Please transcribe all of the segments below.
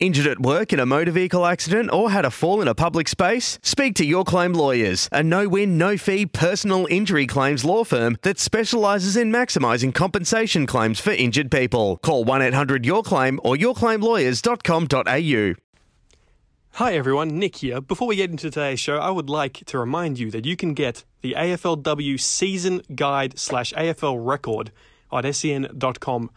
Injured at work in a motor vehicle accident or had a fall in a public space? Speak to Your Claim Lawyers, a no win, no fee personal injury claims law firm that specialises in maximising compensation claims for injured people. Call 1 800 Your Claim or yourclaimlawyers.com.au. Hi everyone, Nick here. Before we get into today's show, I would like to remind you that you can get the AFLW season guide slash AFL record at sen.com.au.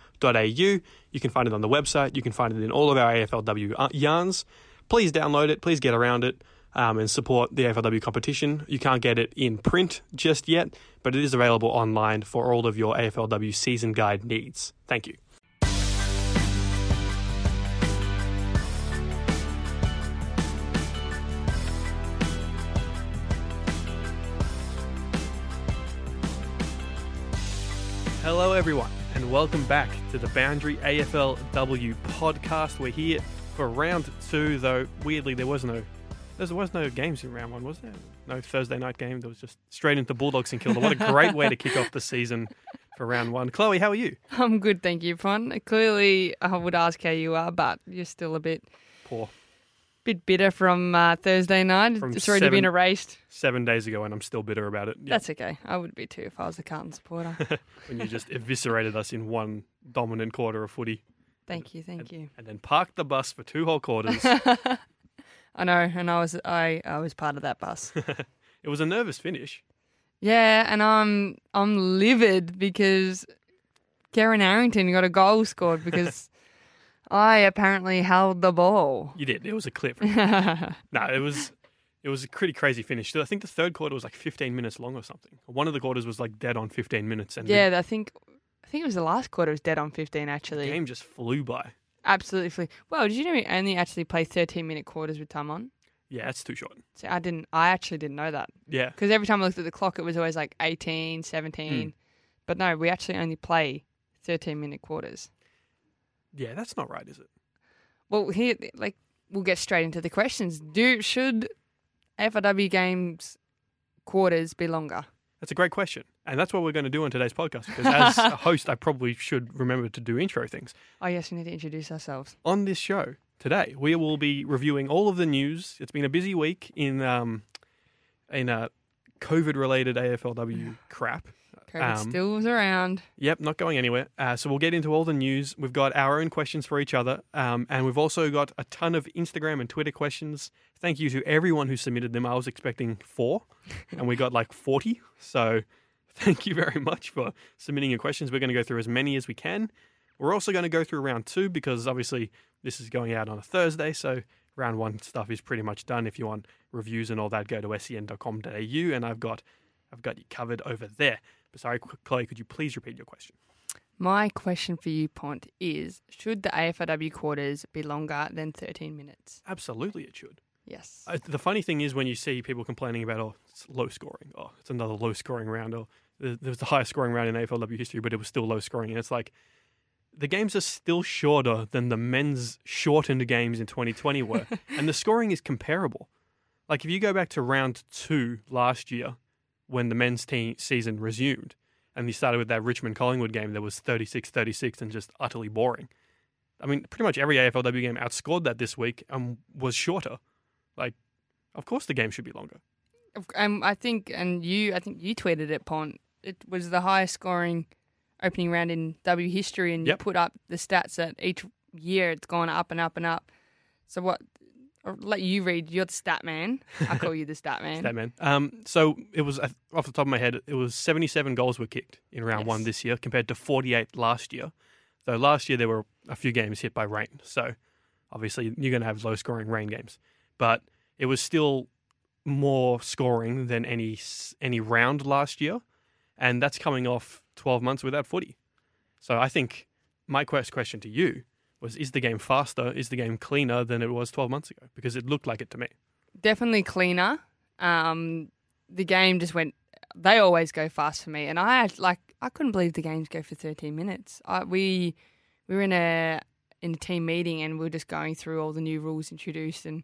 You can find it on the website. You can find it in all of our AFLW uh, yarns. Please download it. Please get around it um, and support the AFLW competition. You can't get it in print just yet, but it is available online for all of your AFLW season guide needs. Thank you. Hello, everyone, welcome back to the Boundary AFLW podcast. We're here for round two, though weirdly there was no there was no games in round one, was there? No Thursday night game. There was just straight into Bulldogs and Kilda. What a great way to kick off the season for round one. Chloe, how are you? I'm good, thank you, Pont. Clearly, I would ask how you are, but you're still a bit Poor. Bit bitter from uh, Thursday night. From it's already seven- been erased. Seven days ago, and I'm still bitter about it. Yeah, That's okay. I would be too if I was a Carlton supporter. when you just eviscerated us in one dominant quarter of footy, thank you, thank you. and then parked the bus for two whole quarters. I know, and I was I, I was part of that bus. it was a nervous finish. yeah, and I'm I'm livid because Kerryn Harrington got a goal scored because I apparently held the ball. You did. It was a clip. no, it was it was a pretty crazy finish. I think the third quarter was like 15 minutes long or something. One of the quarters was like dead on 15 minutes, and yeah, I think I think it was the last quarter was dead on 15 actually. the game just flew by. Absolutely. flew- Well, did you know we only actually play 13 minute quarters with time on? Yeah, that's too short. So I didn't. I actually didn't know that Yeah, because every time I looked at the clock, it was always like 18, 17. Hmm. But no, we actually only play 13 minute quarters. Yeah, that's not right, is it? Well, here, like, we'll get straight into the questions. Do should AFLW games quarters be longer? That's a great question, and that's what we're going to do on today's podcast. Because as a host, I probably should remember to do intro things. Oh yes, we need to introduce ourselves. on this show today, we will be reviewing all of the news. It's been a busy week in um, in uh, COVID-related AFLW crap. COVID Um, still was around. Yep, not going anywhere. Uh, so we'll get into all the news. We've got our own questions for each other, um, and we've also got a ton of Instagram and Twitter questions. Thank you to everyone who submitted them. I was expecting four, and we got like forty. So thank you very much for submitting your questions. We're going to go through as many as we can. We're also going to go through round two because obviously this is going out on a Thursday, so round one stuff is pretty much done. If you want reviews and all that, go to sen.com.au, and I've got I've got you covered over there. But sorry, Chloe, could you please repeat your question? My question for you, Pont, is: Should the AFLW quarters be longer than 13 minutes? Absolutely, it should. Yes. Uh, the funny thing is when you see people complaining about, oh, it's low scoring, oh, it's another low scoring round, or there there was the highest scoring round in AFLW history, but it was still low scoring. And it's like, the games are still shorter than the men's shortened games in 2020 were, and the scoring is comparable. Like if you go back to round two last year, when the men's team season resumed, and you started with that Richmond Collingwood game that was 36 36 and just utterly boring. I mean, pretty much every AFLW game outscored that this week and was shorter. Like, of course the game should be longer. Um, I think, and you, I think you tweeted it, Pont. It was the highest scoring opening round in W history, and Yep. you put up the stats that each year it's gone up and up and up. So what? I'll let you read. You're the stat man. I call you the stat man. stat man. Um, so it was uh, off the top of my head, it was 77 goals were kicked in round one this year compared to 48 last year. Though last year there were a few games hit by rain, so obviously you're going to have low scoring rain games. But it was still more scoring than any any round last year, and that's coming off 12 months without footy. So I think my quest question to you was is the game faster? Is the game cleaner than it was 12 months ago? Because it looked like it to me. Definitely cleaner. Um, the game just went. They always go fast for me, and I like I couldn't believe the games go for 13 minutes. I, we we were in a in a team meeting and we are just going through all the new rules introduced, and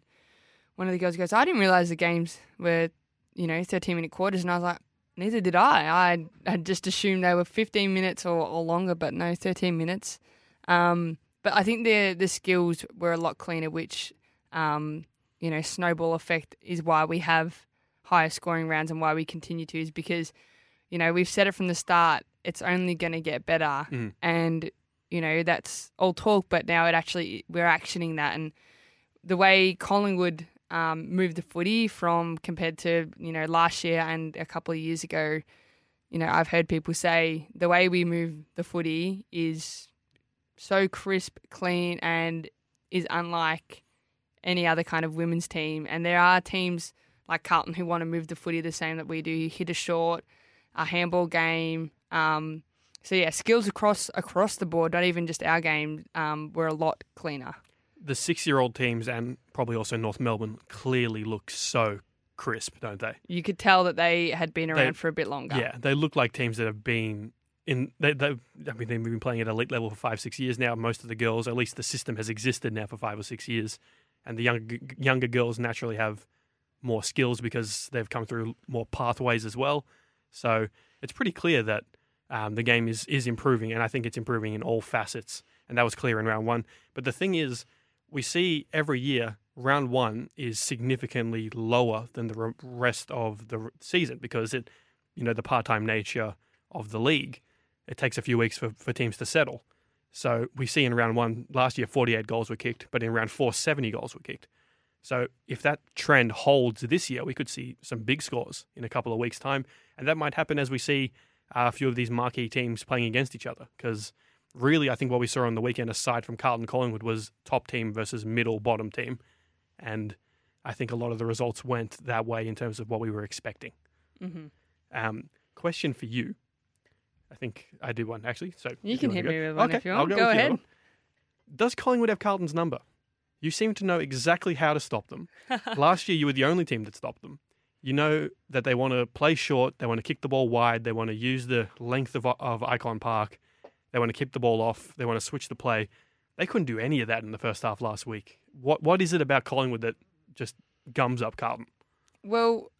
one of the girls goes, "I didn't realize the games were you know 13 minute quarters," and I was like. Neither did I. I had just assumed they were 15 minutes or, or longer, but no, 13 minutes. Um, but I think the the skills were a lot cleaner, which um, you know snowball effect is why we have higher scoring rounds and why we continue to is because you know we've said it from the start. It's only going to get better, Mm. and you know that's all talk, but now it actually we're actioning that, and the way Collingwood um, moved the footy from compared to you know last year and a couple of years ago. You know, I've heard people say the way we move the footy is so crisp, clean, and is unlike any other kind of women's team. And there are teams like Carlton who want to move the footy the same that we do, hit a short, a handball game. Um, so yeah, skills across across the board, not even just our game, um, were a lot cleaner. The six-year-old teams and probably also North Melbourne clearly look so crisp, don't they? You could tell that they had been around for a bit longer. Yeah, they look like teams that have been in. They, they, I mean, they've been playing at elite level for five, six years now. Most of the girls, at least the system has existed now for five or six years, and the younger younger girls naturally have more skills because they've come through more pathways as well. So it's pretty clear that um, the game is is improving, and I think it's improving in all facets. And that was clear in round one. But the thing is, we see every year round one is significantly lower than the rest of the season because it, you know, the part time nature of the league. It takes a few weeks for, for teams to settle. So we see in round one last year, 48 goals were kicked, but in round four, 70 goals were kicked. So if that trend holds this year, we could see some big scores in a couple of weeks' time, and that might happen as we see uh, a few of these marquee teams playing against each other. Because really, I think what we saw on the weekend, aside from Carlton Collingwood, was top team versus middle bottom team, and I think a lot of the results went that way in terms of what we were expecting. hmm Um, question for you. I think I did one actually. So You can wanna hit go- me with one okay, if you I'll want. go, Go with ahead. Does Collingwood have Carlton's number? You seem to know exactly how to stop them. Last year, you were the only team that stopped them. You know that they want to play short, they want to kick the ball wide, they want to use the length of, of Icon Park, they want to keep the ball off, they want to switch the play. They couldn't do any of that in the first half last week. What What is it about Collingwood that just gums up Carlton? Well,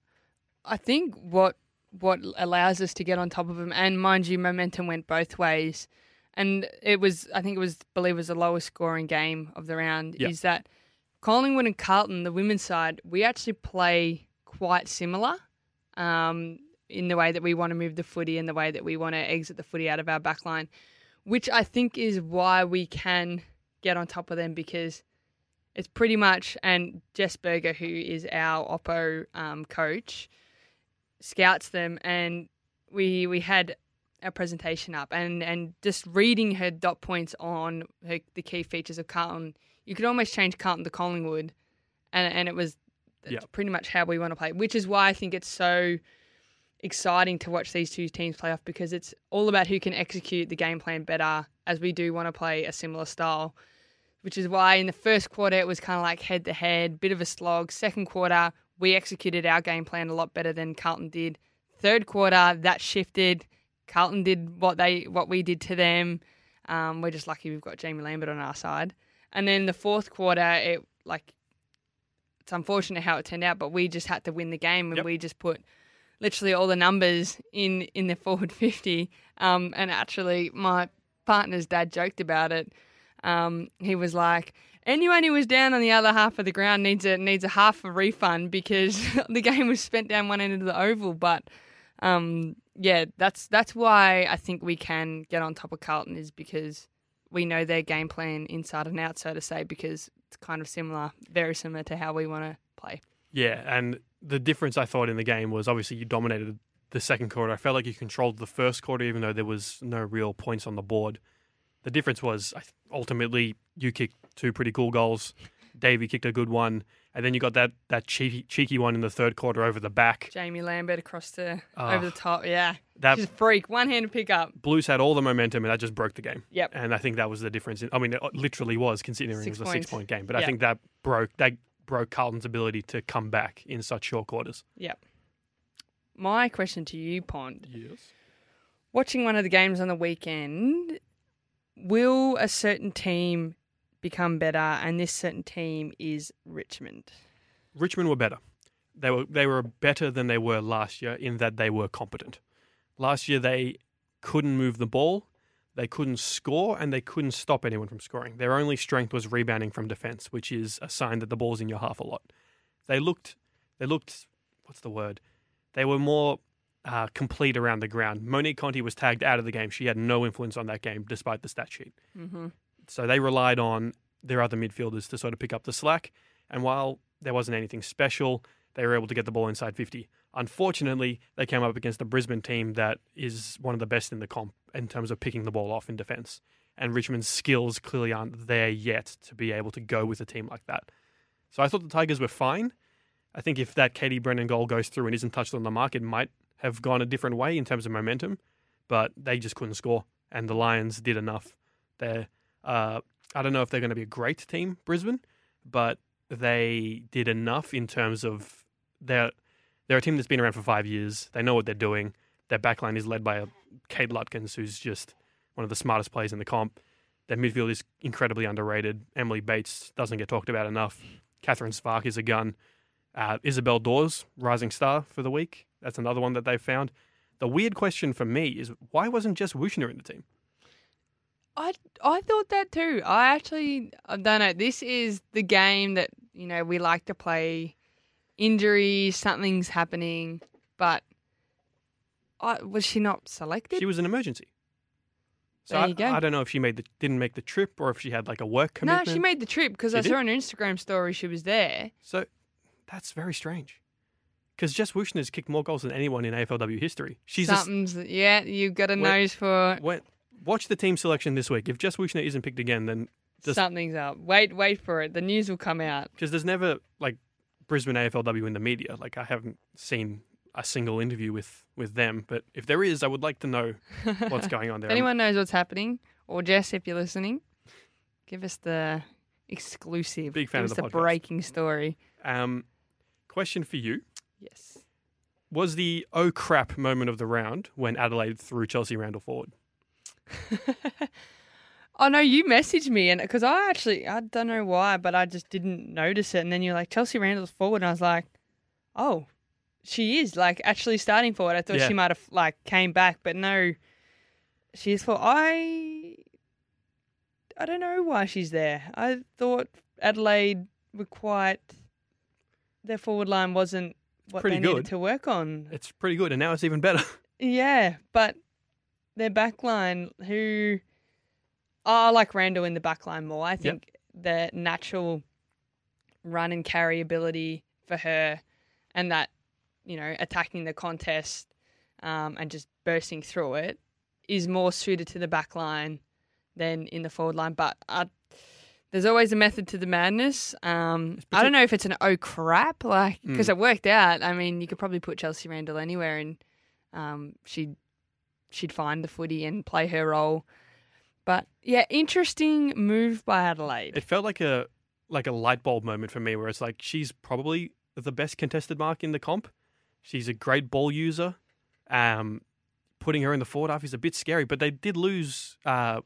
I think what what allows us to get on top of them, and mind you, momentum went both ways, and it was I think it was believe it was the lowest scoring game of the round. Yeah. Is that Collingwood and Carlton, the women's side, we actually play quite similar. Um, in the way that we want to move the footy and the way that we want to exit the footy out of our back line, which I think is why we can get on top of them because it's pretty much, and Jess Berger, who is our Oppo um, coach, scouts them, and we we had a presentation up, and and just reading her dot points on her, the key features of Carlton, you could almost change Carlton to Collingwood, and and it was Yeah. pretty much how we want to play, which is why I think it's so exciting to watch these two teams play off because it's all about who can execute the game plan better as we do want to play a similar style which is why in the first quarter it was kind of like head to head, bit of a slog. Second quarter, we executed our game plan a lot better than Carlton did. Third quarter, that shifted. Carlton did what they what we did to them. Um, we're just lucky we've got Jaimee Lambert on our side. And then the fourth quarter, it like it's unfortunate how it turned out, but we just had to win the game, and Yep. we just put literally all the numbers in in the forward fifty. Um, and actually, my partner's dad joked about it. Um, he was like, anyone who was down on the other half of the ground needs a needs a half a refund because the game was spent down one end of the oval. But um, yeah, that's that's why I think we can get on top of Carlton is because we know their game plan inside and out, so to say, because it's kind of similar, very similar to how we want to play. Yeah, and the difference I thought in the game was obviously you dominated the second quarter. I felt like you controlled the first quarter, even though there was no real points on the board. The difference was ultimately you kicked two pretty cool goals. Davey kicked a good one, and then you got that that cheeky cheeky one in the third quarter over the back. Jaimee Lambert across the Ah. over the top. Yeah, That freak. One handed pickup. Blues had all the momentum, and that just broke the game. Yep. And I think that was the difference. In, I mean, it literally was considering Six it was a six point game, but I think that broke that broke Carlton's ability to come back in such short quarters. Yep. My question to you, Pont. Yes. Watching one of the games on the weekend, will a certain team become better? And this certain team is Richmond. Richmond were better. They were they were better than they were last year in that they were competent. Last year they couldn't move the ball, they couldn't score, and they couldn't stop anyone from scoring. Their only strength was rebounding from defense, which is a sign that the ball's in your half a lot. They looked they looked what's the word? They were more uh, complete around the ground. Monique Conti was tagged out of the game. She had no influence on that game despite the stat sheet. Mm-hmm. So they relied on their other midfielders to sort of pick up the slack. And while there wasn't anything special, they were able to get the ball inside 50. Unfortunately, they came up against a Brisbane team that is one of the best in the comp in terms of picking the ball off in defence. And Richmond's skills clearly aren't there yet to be able to go with a team like that. So I thought the Tigers were fine. I think if that Katie Brennan goal goes through and isn't touched on the mark, it might have gone a different way in terms of momentum, but they just couldn't score. And the Lions did enough. They're uh, I don't know if they're going to be a great team, Brisbane, but they did enough in terms of they're they're a team that's been around for five years. They know what they're doing. Their backline is led by a Kate Lutkins, who's just one of the smartest players in the comp. Their midfield is incredibly underrated. Emily Bates doesn't get talked about enough. Catherine Svarc is a gun. Uh, Isabel Dawes, rising star for the week. That's another one that they've found. The weird question for me is why wasn't Jess Wuetschner in the team? I I thought that too. I actually I don't know. This is the game that you know we like to play. Injuries, something's happening, but I, was she not selected? She was an emergency. So I. I don't know if she made the didn't make the trip or if she had like a work commitment. no, she made the trip because I did? saw on her Instagram story she was there. So that's very strange. Because Jess Wuetschner's kicked more goals than anyone in AFLW history. She's a, Something's yeah. You've got a Wait. nose for when, watch the team selection this week. If Jess Wuetschner isn't picked again, then just- something's up. Wait, wait for it. The news will come out. because there's never like Brisbane AFLW in the media. Like I haven't seen a single interview with with them. But if there is, I would like to know what's going on there. If anyone knows what's happening, or Jess, if you're listening, give us the exclusive. Big fan give of the the breaking story. Um, question for you. Yes. was the oh crap moment of the round when Adelaide threw Chelsea Randall forward. Oh no, you messaged me and because I actually I don't know why, but I just didn't notice it. And then you're like Chelsea Randall's forward, and I was like, oh, she is like actually starting forward. I thought Yeah. she might have like came back, but no, she's for I. I don't know why she's there. I thought Adelaide were quite. Their forward line wasn't what pretty they good. needed to work on. It's pretty good, and now it's even better. Yeah, but their backline, who I like Randall in the backline more. I think the natural run and carry ability for her, and that you know attacking the contest um, and just bursting through it is more suited to the backline than in the forward line. But I, there's always a method to the madness. Um, I don't know if it's an oh crap, like because it worked out. I mean, you could probably put Chelsea Randall anywhere, and um, she'd she'd find the footy and play her role. But yeah, interesting move by Adelaide. It felt like a like a light bulb moment for me, where it's like she's probably the best contested mark in the comp. She's a great ball user. Um, putting her in the forward half is a bit scary, but they did lose. Uh,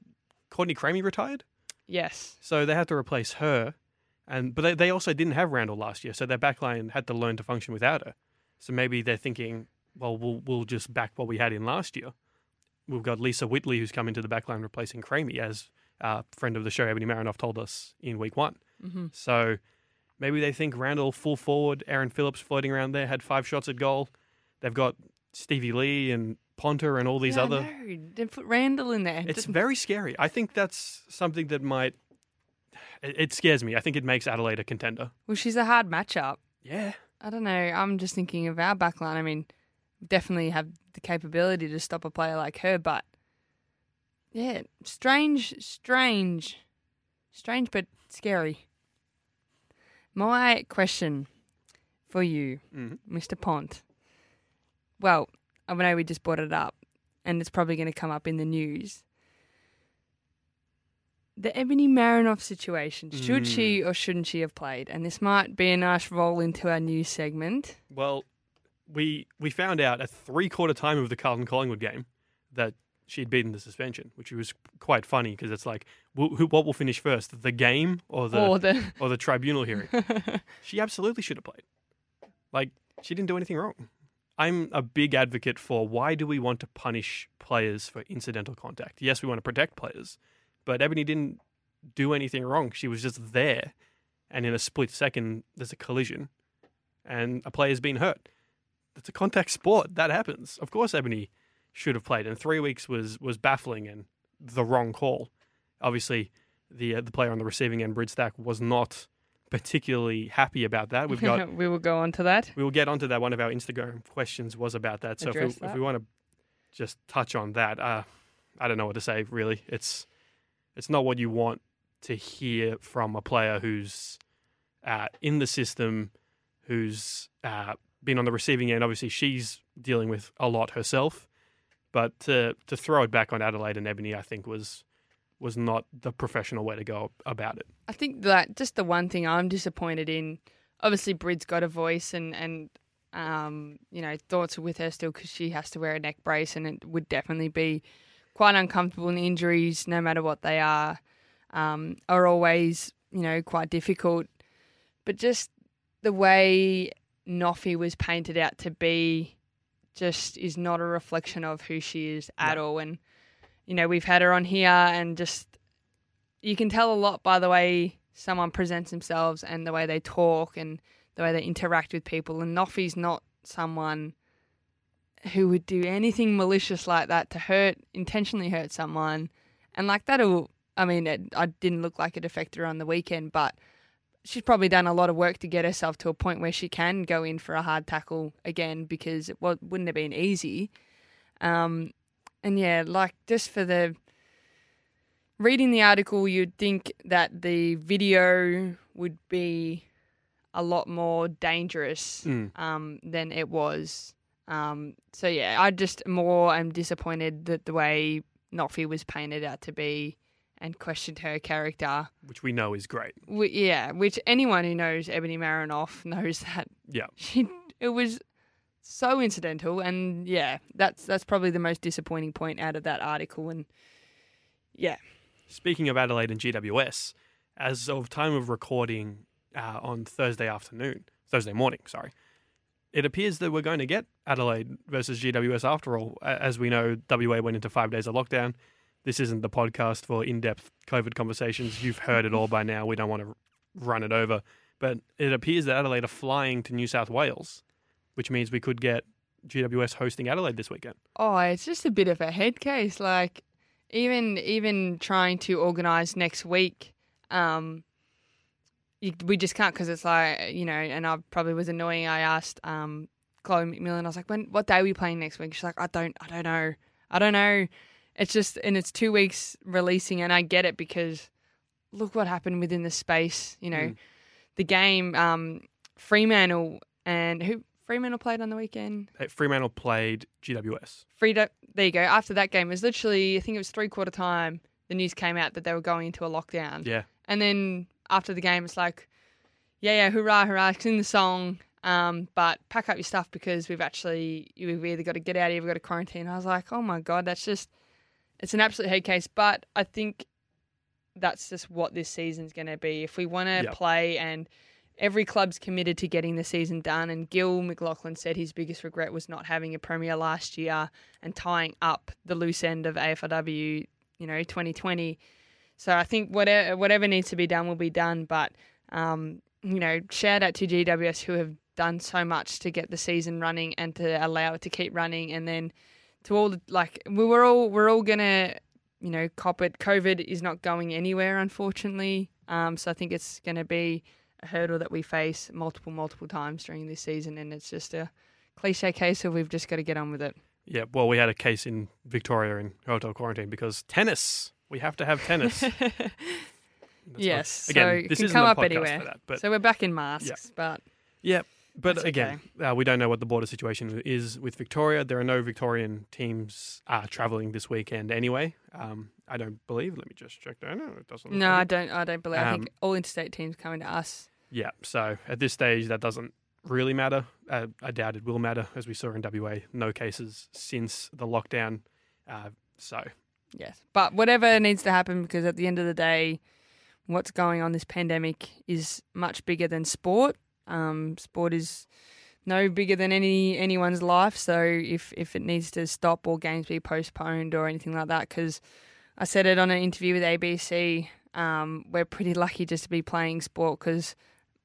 Courtney Cramey retired, yes, so they had to replace her. And but they, they also didn't have Randall last year, so their backline had to learn to function without her. So maybe they're thinking, well, we'll we'll just back what we had in last year. We've got Lisa Whiteley who's come into the backline replacing Cramey, as uh, friend of the show Ebony Marinoff told us in week one. Mhm. So maybe they think Randall full forward, Erin Phillips floating around there had five shots at goal. They've got Stevie Lee and Ponter and all these Yeah, other. know. They put Randall in there. It's very scary. I think that's something that might. It, it scares me. I think it makes Adelaide a contender. well, she's a hard matchup. Yeah. I don't know. I'm just thinking of our backline. I mean, definitely have the capability to stop a player like her, but yeah, strange, strange, strange, but scary. My question for you, Mhm. Mr. Pont. Well, I know we just brought it up, and it's probably going to come up in the news. The Ebony Marinoff situation. Should she or shouldn't she have played? And this might be a nice roll into our news segment. Well, we we found out at three quarter time of the Carlton Collingwood game that she'd beaten the suspension, which was quite funny because it's like, wh- who, what will finish first, the game or the or the or the tribunal hearing? she absolutely should have played. Like she didn't do anything wrong. I'm a big advocate for why do we want to punish players for incidental contact? Yes, we want to protect players, but Ebony didn't do anything wrong. She was just there, and in a split second, there's a collision, and a player's been hurt. It's a contact sport. That happens. Of course, Ebony should have played, and three weeks was was baffling and the wrong call. Obviously, the uh, the player on the receiving end, Brid Stack, was not particularly happy about that. We've got we will go on to that. we will get onto that. One of our Instagram questions was about that. So if we, if we want to just touch on that, uh, I don't know what to say. Really, it's it's not what you want to hear from a player who's uh, in the system, who's uh, been on the receiving end. Obviously, she's dealing with a lot herself, but to to throw it back on Adelaide and Ebony, I think was was not the professional way to go about it. I think that just the one thing I'm disappointed in. Obviously, Brid's got a voice, and and um, you know thoughts are with her still because she has to wear a neck brace, and it would definitely be quite uncomfortable. And injuries, no matter what they are, um, are always you know quite difficult. But just the way Noffy was painted out to be, just is not a reflection of who she is at all. And you know we've had her on here, and just you can tell a lot by the way someone presents themselves and the way they talk and the way they interact with people. And Noffy's not someone who would do anything malicious like that to hurt, intentionally hurt someone. And like that'll, I mean, it, I didn't look like it affected her on the weekend, but she's probably done a lot of work to get herself to a point where she can go in for a hard tackle again because it wouldn't have been easy. Um, and yeah, like just for the reading the article, you'd think that the video would be a lot more dangerous Mm. um, than it was. Um, so yeah, I just more am disappointed that the way Noffy was painted out to be and questioned her character. Which we know is great. Wh- yeah, which anyone who knows Ebony Marinoff knows that Yeah. she it was so incidental, and yeah, that's that's probably the most disappointing point out of that article. And yeah, Speaking of Adelaide and GWS, as of time of recording uh, on Thursday afternoon, Thursday morning, sorry, it appears that we're going to get Adelaide versus GWS after all. As we know, WA went into five days of lockdown. This isn't the podcast for in-depth COVID conversations. You've heard it all by now. We don't want to run it over, but it appears that Adelaide are flying to New South Wales, which means we could get GWS hosting Adelaide this weekend. oh, it's just a bit of a head case. Like even even trying to organise next week, um, you, we just can't because it's like you know, and I probably was annoying. I asked um, Chloe McMillan, I was like, when what day are we playing next week? She's like, I don't, I don't know, I don't know. It's just and it's two weeks releasing, and I get it because look what happened within the space. You know, Mm. the game um, Fremantle and who Fremantle played on the weekend. Fremantle played GWS. Frida, there you go. After that game, it was literally, I think it was three quarter time. The news came out that they were going into a lockdown, Yeah, and then after the game, it's like, yeah, yeah, hurrah, hurrah, sing the song, um, but pack up your stuff because we've actually we've either got to get out of here, we've got to quarantine. I was like, oh my god, that's just, it's an absolute head case. But I think that's just what this season's going to be. If we want to Yep. play and every club's committed to getting the season done. And Gill McLachlan said his biggest regret was not having a premier last year and tying up the loose end of AFLW, you know, 2020. So I think whatever whatever needs to be done will be done. But um, you know, shout out to GWS who have done so much to get the season running and to allow it to keep running, and then to all the, like we were all we're all gonna you know cop it. COVID is not going anywhere, unfortunately. Um, so I think it's to be a hurdle that we face multiple multiple times during this season, and it's just a cliche case of we've just got to get on with it. Yeah, well, we had a case in Victoria in hotel quarantine because tennis. We have to have tennis. Yes. Again, so this can isn't come up podcast anywhere. for that, but so we're back in masks, but yeah. But That's again, uh, we don't know what the border situation is with Victoria. There are no Victorian teams uh, traveling this weekend anyway. Um, I don't believe. Let me just check that. No, it doesn't. no, like I don't. I don't believe. I Um, think all interstate teams coming to us. Yeah. So at this stage, that doesn't really matter. Uh, I doubt it will matter, as we saw in WA. No cases since the lockdown. Uh, so Yes, but whatever needs to happen, because at the end of the day, what's going on this pandemic is much bigger than sport. Um, sport is no bigger than any anyone's life. So if if it needs to stop or games be postponed or anything like that, because I said it on an interview with ABC, um, we're pretty lucky just to be playing sport because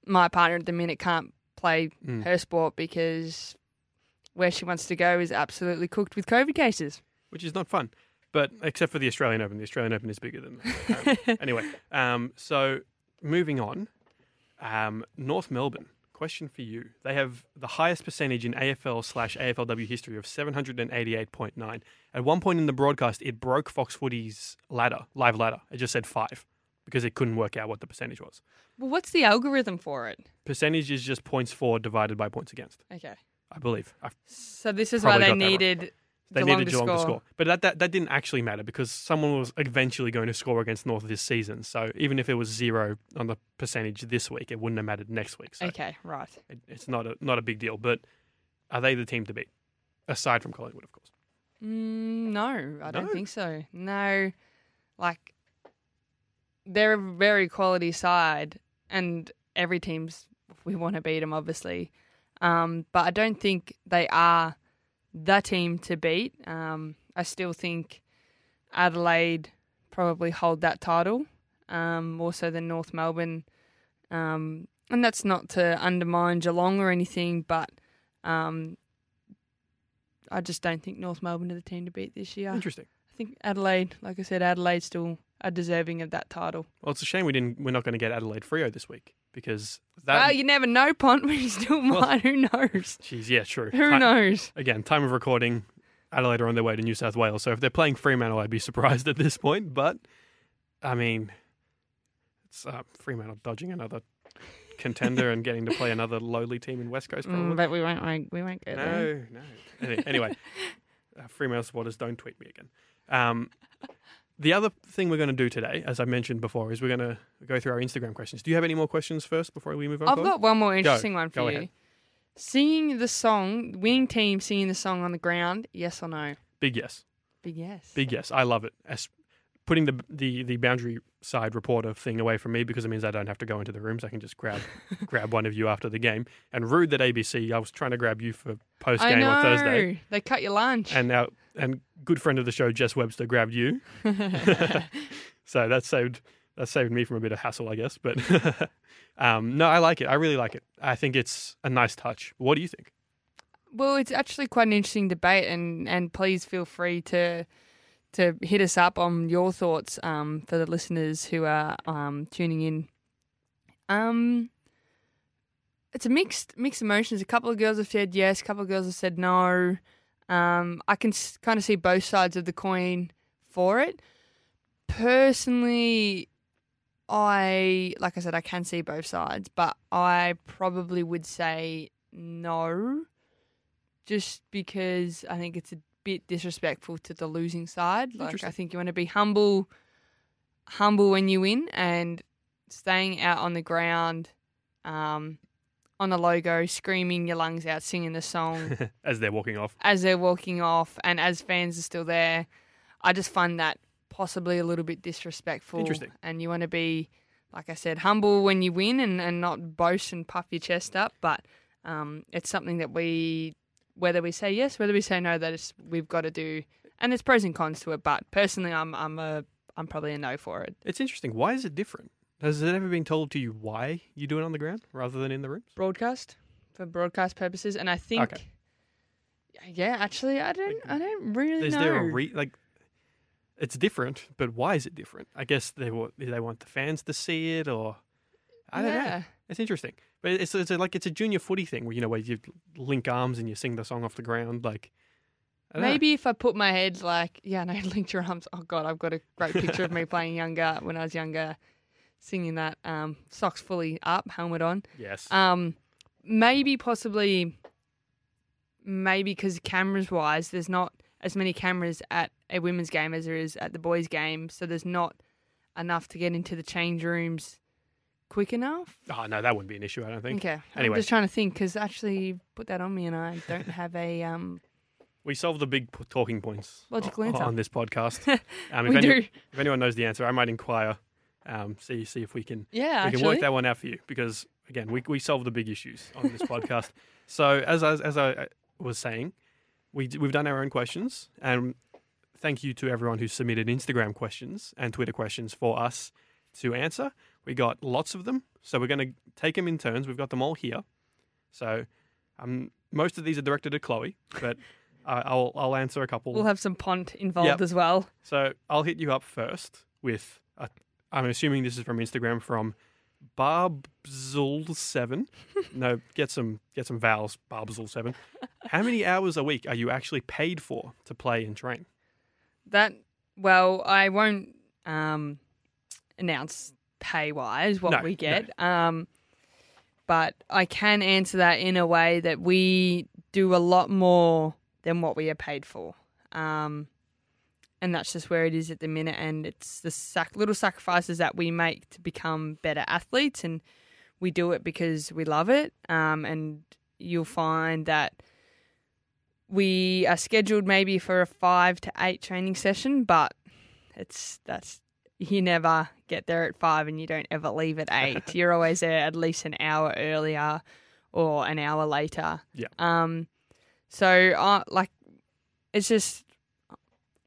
my partner at the minute can't play mm. her sport because where she wants to go is absolutely cooked with COVID cases. which is not fun. But except for the Australian Open, the Australian Open is bigger than. that. Anyway, um, so moving on, um, North Melbourne. Question for you: They have the highest percentage in AFL slash AFLW history of seven hundred and eighty-eight point nine. At one point in the broadcast, it broke Fox Footy's ladder, live ladder. It just said five because it couldn't work out what the percentage was. Well, what's the algorithm for it? Percentage is just points for divided by points against. Okay. I believe. I So this is why they needed They Geelong needed to Geelong to score. score. But that, that, that didn't actually matter because someone was eventually going to score against North this season. So even if it was zero on the percentage this week, it wouldn't have mattered next week. So Okay, right. it, it's not a, not a big deal. But are they the team to beat? Aside from Collingwood, of course. Mm, no, I don't No? think so. No, like they're a very quality side, and every team's we want to beat them, obviously. Um, but I don't think they are the team to beat. Um, I still think Adelaide probably hold that title um, more so than North Melbourne. Um, and that's not to undermine Geelong or anything, but um, I just don't think North Melbourne are the team to beat this year. Interesting. I think Adelaide, like I said, Adelaide still are deserving of that title. Well, it's a shame we didn't. We're not going to get Adelaide Freo this week because that. well, you never know, Pont. We still Well- Who knows? Jeez, yeah, true. Who Ti- knows? Again, time of recording, Adelaide are on their way to New South Wales. So if they're playing Fremantle, I'd be surprised at this point. But I mean, it's uh, Fremantle dodging another contender and getting to play another lowly team in West Coast. Probably. Mm, but we won't. We won't go there. no, no. Any- Anyway, uh, Fremantle supporters, don't tweet me again. Um, the other thing we're going to do today, as I mentioned before, is we're going to go through our Instagram questions. Do you have any more questions first before we move on? I've Chloe? got one more interesting one for Go you. ahead. Singing the song, winning team singing the song on the ground. Yes or no? Big yes. Big yes. Big yes. I love it. As putting the the the boundary side reporter thing away from me because it means I don't have to go into the rooms. I can just grab grab one of you after the game. And rude that ABC. I was trying to grab you for post game on Thursday, They cut your lunch. and now and good friend of the show Jess Webster grabbed you. so that saved that saved me from a bit of hassle, I guess. But um, no, I like it. I really like it. I think it's a nice touch. What do you think? Well, it's actually quite an interesting debate, and, and please feel free to to hit us up on your thoughts um, for the listeners who are um, tuning in. Um, it's a mixed mixed emotions. A couple of girls have said yes, a couple of girls have said no. Um, I can kind of see both sides of the coin for it. Personally, I like I said, I can see both sides, but I probably would say no just because I think it's a bit disrespectful to the losing side. Like I think you want to be humble, humble when you win, and staying out on the ground, um, on the logo, screaming your lungs out, singing the song As they're walking off. as they're walking off, and as fans are still there. I just find that possibly a little bit disrespectful. Interesting. And you want to be, like I said, humble when you win, and, and not boast and puff your chest up, but. Um, it's something that we whether we say yes, whether we say no, that it's, we've got to do, and there's pros and cons to it. But personally, I'm I'm a I'm probably a no for it. It's interesting. Why is it different? Has it ever been told to you why you do it on the ground rather than in the rooms? Broadcast for broadcast purposes, and I think, Okay. yeah, actually, I don't I don't really Is know. there a re- like? It's different, but why is it different? I guess they want they want the fans to see it, or I don't know. It's interesting, but it's it's a, like it's a junior footy thing where you know where you link arms and you sing the song off the ground. Like don't know. Maybe if I put my head like, yeah, no, linked your arms. Oh God, I've got a great picture of me playing younger when I was younger, singing that. Um, socks fully up, helmet on. Yes. Um, maybe possibly, maybe because cameras wise, there's not as many cameras at a women's game as there is at the boys' game, so there's not enough to get into the change rooms quick enough. oh no, that wouldn't be an issue. I don't think. Okay, Anyway. I'm just trying to think because actually you put that on me, and I don't have a um. We solve the big talking points Logical answer. on this podcast. Um, if, we any- do, if anyone knows the answer, I might inquire. Um, see see if we can yeah. we actually, can work that one out for you because again, we we solve the big issues on this podcast. So as I, as I was saying, we d- we've done our own questions, and thank you to everyone who submitted Instagram questions and Twitter questions for us to answer. We got lots of them, so we're going to take them in turns. We've got them all here. So um, most of these are directed at Chloe, but I'll I'll answer a couple. we'll have some pont involved Yep. as well. So I'll hit you up first with I'm assuming this is from Instagram from Barbzul7. no, get some get some vowels, Barbzul7. How many hours a week are you actually paid for to play and train? That well, I won't um, announce pay wise what No, we get. Um, but I can answer that in a way that we do a lot more than what we are paid for. Um, and that's just where it is at the minute. And it's the sac- little sacrifices that we make to become better athletes. And we do it because we love it. Um, and you'll find that we are scheduled maybe for a five to eight training session, but it's that's you never get there at five and you don't ever leave at eight. You're always there at least an hour earlier or an hour later. Yeah. Um. So I like it's just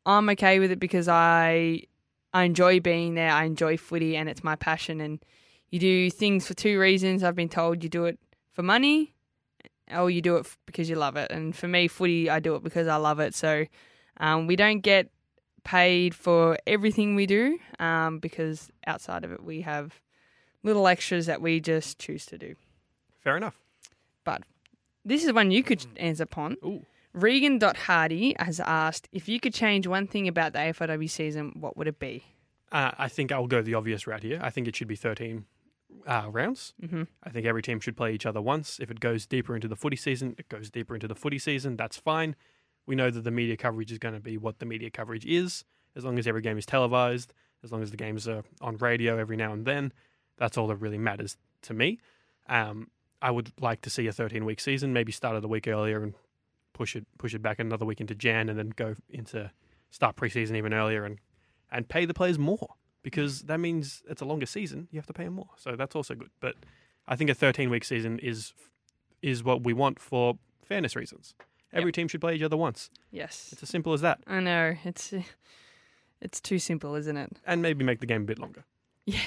I'm okay with it because I I enjoy being there. I enjoy footy and it's my passion. And you do things for two reasons. I've been told you do it for money or you do it because you love it. And for me, footy, I do it because I love it. So um, we don't get paid for everything we do um, because outside of it, we have little extras that we just choose to do. Fair enough. But this is one you could answer upon. Ooh. Regan.Hardy has asked if you could change one thing about the AFLW season, what would it be? Uh, I think I'll go the obvious route here. I think it should be 13 uh, rounds. Mm-hmm. I think every team should play each other once. If it goes deeper into the footy season, it goes deeper into the footy season. That's fine. We know that the media coverage is going to be what the media coverage is, as long as every game is televised, as long as the games are on radio every now and then. That's all that really matters to me. Um, I would like to see a 13 week season, maybe start it a week earlier and push it push it back another week into Jan, and then go into start preseason even earlier and and pay the players more because that means it's a longer season. You have to pay them more, so that's also good. But I think a 13 week season is is what we want for fairness reasons. Every team should play each other once. Yes. It's as simple as that, I know. It's it's too simple, isn't it? and maybe make the game a bit longer. Yeah.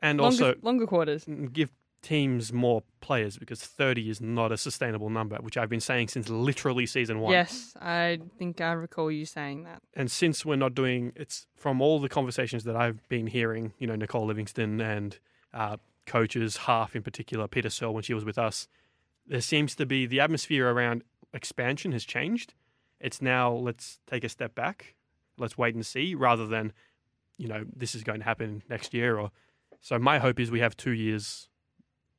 and Longer, also longer quarters. give teams more players because 30 is not a sustainable number, which I've been saying since literally season one. Yes, I think I recall you saying that. and since we're not doing it's from all the conversations that I've been hearing, you know, Nicole Livingstone and uh, coaches, half in particular, Peta Searle when she was with us, there seems to be the atmosphere around expansion has changed. It's now let's take a step back, let's wait and see, rather than, you know, this is going to happen next year. Or so my hope is we have two years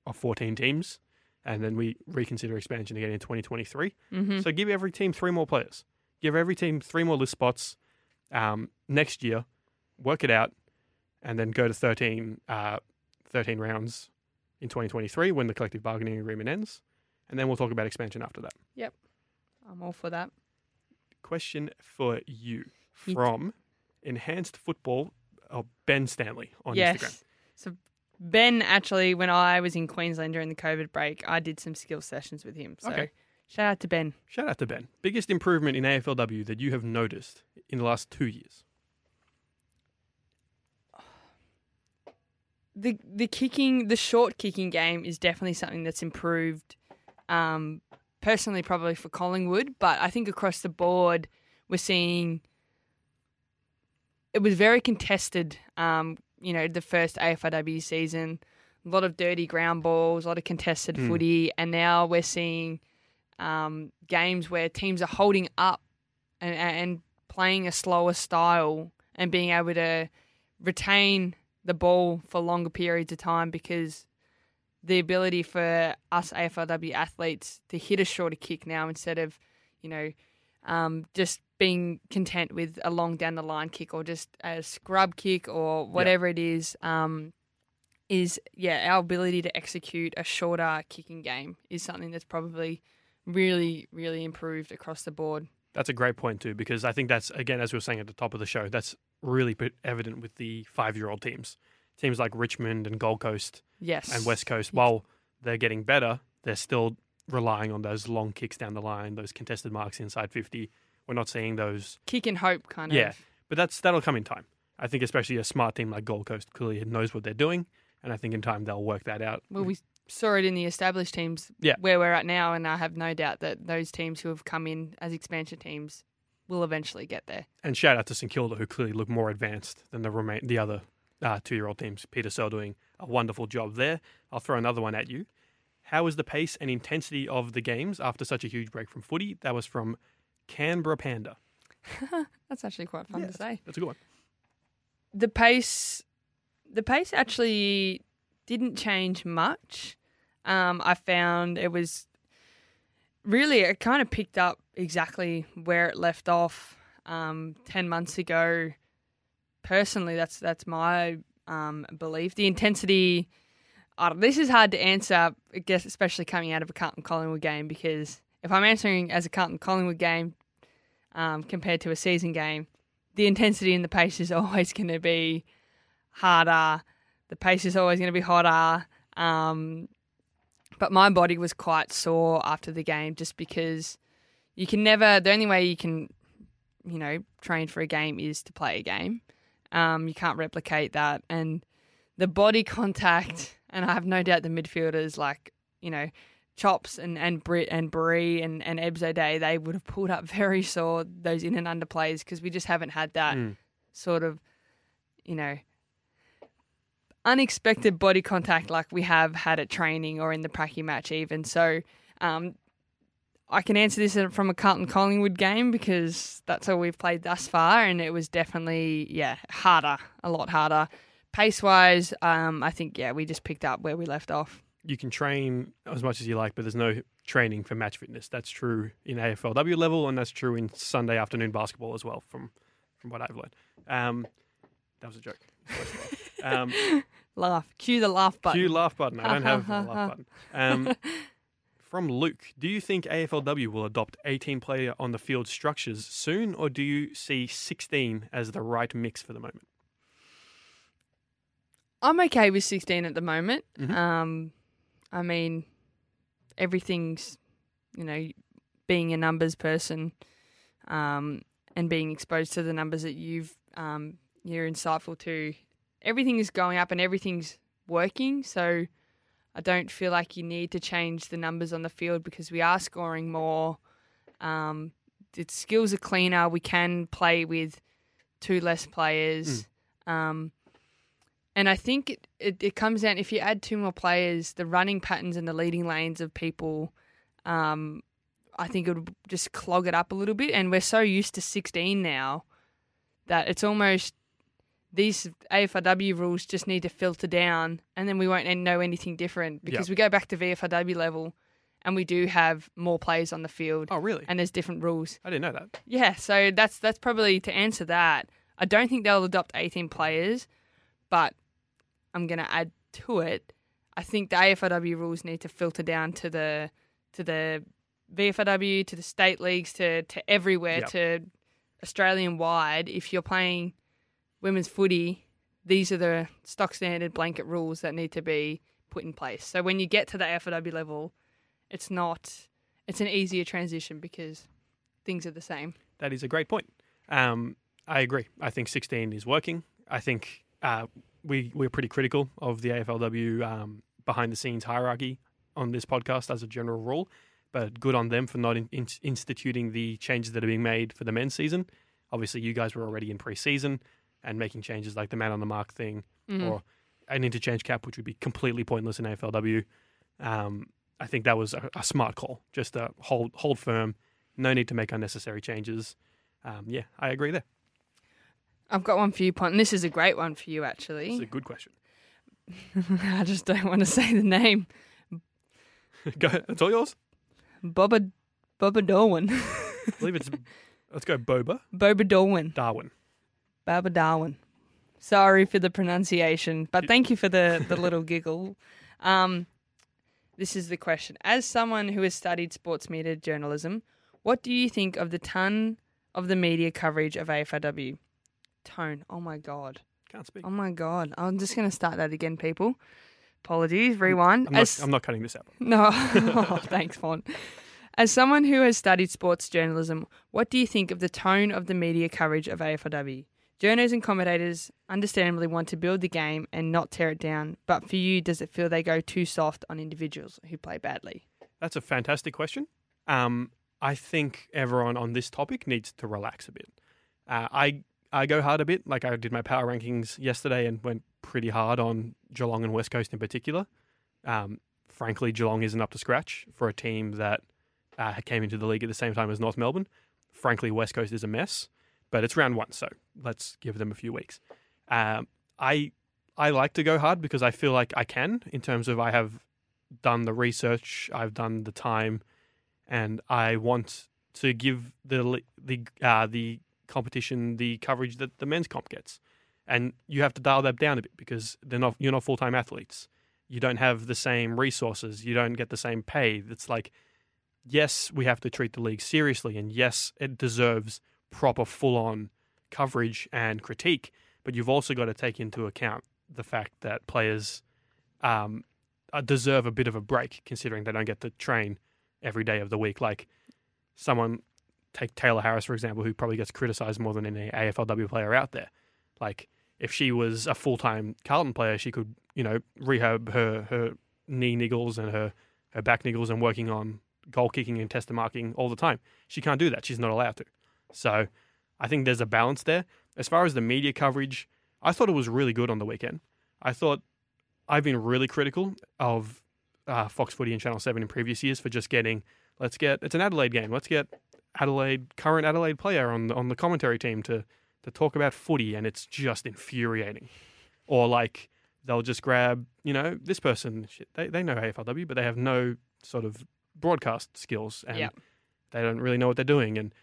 of 14 teams, and then we reconsider expansion again in 2023. Mm-hmm. So give every team three more players. Give every team three more list spots um, next year. Work it out, and then go to 13, uh, 13 rounds in 2023 when the collective bargaining agreement ends, and then we'll talk about expansion after that. Yep. I'm all for that. Question for you from Enhanced Football, oh, Ben Stanley on yes. Instagram. So Ben actually, when I was in Queensland during the COVID break, I did some skill sessions with him. So Okay. shout out to Ben. Shout out to Ben. Biggest improvement in AFLW that you have noticed in the last two years. the the kicking, the short kicking game is definitely something that's improved. Um, personally, probably for Collingwood, but I think across the board, we're seeing it was very contested. Um, you know, the first AFLW season, a lot of dirty ground balls, a lot of contested Mm. footy, and now we're seeing um, games where teams are holding up and, and playing a slower style and being able to retain the ball for longer periods of time because the ability for us AFLW athletes to hit a shorter kick now instead of, you know, um, just being content with a long down the line kick or just a scrub kick or whatever it is, um, is yeah, our ability to execute a shorter kicking game is something that's probably really, really improved across the board. That's a great point too, because I think that's again, as we were saying at the top of the show, that's really evident with the five-year-old teams. Teams like Richmond and Gold Coast Yes. and West Coast, while they're getting better, they're still relying on those long kicks down the line, those contested marks inside fifty. We're not seeing those, Kick and hope kind Yeah. of. Yeah, but that's that'll come in time. I think especially a smart team like Gold Coast clearly knows what they're doing, and I think in time they'll work that out. Well, we saw it in the established teams Yeah. where we're at now, and I have no doubt that those teams who have come in as expansion teams will eventually get there. And shout out to St Kilda, who clearly look more advanced than the remain the other uh, two-year-old teams. Peta Searle doing a wonderful job there. I'll throw another one at you. How was the pace and intensity of the games after such a huge break from footy? That was from Canberra Panda. That's actually quite fun Yes. to say. That's a good one. The pace, the pace actually didn't change much. Um, I found it was really it kind of picked up exactly where it left off um, ten months ago. Personally, that's that's my um, belief. The intensity. I this is hard to answer, I guess, especially coming out of a Carlton Collingwood game because if I'm answering as a Carlton Collingwood game um, compared to a season game, the intensity and the pace is always going to be harder. The pace is always going to be hotter. Um, but my body was quite sore after the game just because you can never, the only way you can, you know, train for a game is to play a game. Um, you can't replicate that. And the body contact, and I have no doubt the midfielders like, you know, Chops and, and Brit and Bree and, and Ebs O'Day, they would have pulled up very sore those in and under plays because we just haven't had that Mm. sort of, you know, unexpected body contact like we have had at training or in the pracky match even. So um, I can answer this from a Carlton Collingwood game because that's all we've played thus far, and it was definitely yeah harder, a lot harder. Pace wise, um, I think yeah we just picked up where we left off. You can train as much as you like, but there's no training for match fitness. That's true in AFLW level, and that's true in Sunday afternoon basketball as well. From from what I've learned, um, that was a joke. Um, Laugh, cue the laugh button. Cue laugh button. I don't have a laugh button. Um, from Luke, do you think AFLW will adopt 18 player on the field structures soon, or do you see 16 as the right mix for the moment? I'm okay with 16 at the moment. Mhm. Um, I mean, everything's, you know, being a numbers person um, and being exposed to the numbers that you've um, you're insightful to. Everything is going up and everything's working. So I don't feel like you need to change the numbers on the field because we are scoring more. Um, the skills are cleaner. We can play with two less players. Um, and I think it, it, it comes down if you add two more players, the running patterns and the leading lanes of people, um, I think it would just clog it up a little bit. And we're so used to 16 now that it's almost these AFLW rules just need to filter down, and then we won't know anything different because Yep. we go back to VFLW level, and we do have more players on the field, Oh, really? and there's different rules. I didn't know that. Yeah, so that's that's probably to answer that. I don't think they'll adopt 18 players, but I'm going to add to it. I think the AFLW rules need to filter down to the to the VFLW, to the state leagues, to to everywhere, Yep. to Australian wide. If you're playing women's footy, these are the stock standard blanket rules that need to be put in place. So when you get to the AFLW level, it's not it's an easier transition because things are the same. That is a great point. Um, I agree. I think 16 is working. I think uh, we we're pretty critical of the AFLW um, behind the scenes hierarchy on this podcast as a general rule, but good on them for not in, in, instituting the changes that are being made for the men's season. Obviously, you guys were already in pre-season and making changes like the man on the mark thing Mhm. or an interchange cap, which would be completely pointless in AFLW. Um, I think that was a, a smart call. Just to hold hold firm. No need to make unnecessary changes. Um, yeah, I agree there. I've got one for you, Pont, and this is a great one for you, actually. It's a good question. I just don't want to say the name. go, it's all yours. Boba, Boba Darwin. I believe it's. let's go, Boba Boba Darwin. Darwin. Baba Darwin. Sorry for the pronunciation, but thank you for the, the little giggle. Um, this is the question. As someone who has studied sports media journalism, what do you think of the ton of the media coverage of AFLW? Tone. Oh my God. Can't speak. Oh my God. I'm just going to start that again, people. Apologies. Rewind. I'm not, As- I'm not cutting this out. no, oh, thanks, Fawn. As someone who has studied sports journalism, what do you think of the tone of the media coverage of AFLW? Journos and commentators understandably want to build the game and not tear it down, but for you, does it feel they go too soft on individuals who play badly? That's a fantastic question. Um, I think everyone on this topic needs to relax a bit. Uh, I I go hard a bit. Like I did my power rankings yesterday and went pretty hard on Geelong and West Coast in particular. Um, frankly, Geelong isn't up to scratch for a team that uh, came into the league at the same time as North Melbourne. Frankly, West Coast is a mess, but it's round one, so let's give them a few weeks. Um, I I like to go hard because I feel like I can in terms of I have done the research, I've done the time, and I want to give the the uh, the competition the coverage that the men's comp gets, and you have to dial that down a bit because they're not you're not full time athletes. You don't have the same resources. You don't get the same pay. It's like, yes, we have to treat the league seriously, and yes, it deserves proper full on coverage and critique. But you've also got to take into account the fact that players um, uh, deserve a bit of a break, considering they don't get to train every day of the week. Like someone, take Tayla Harris for example, who probably gets criticised more than any AFLW player out there. Like if she was a full time Carlton player, she could you know rehab her her knee niggles and her her back niggles and working on goal kicking and tester marking all the time. She can't do that. She's not allowed to. So I think there's a balance there. As far as the media coverage, I thought it was really good on the weekend. I thought I've been really critical of uh, Fox Footy and Channel 7 in previous years for just getting, let's get, it's an Adelaide game, let's get Adelaide, current Adelaide player on the, on the commentary team to, to talk about footy, and it's just infuriating. Or like, they'll just grab, you know, this person, shit, they, they know AFLW, but they have no sort of broadcast skills, and they don't really know what they're doing. And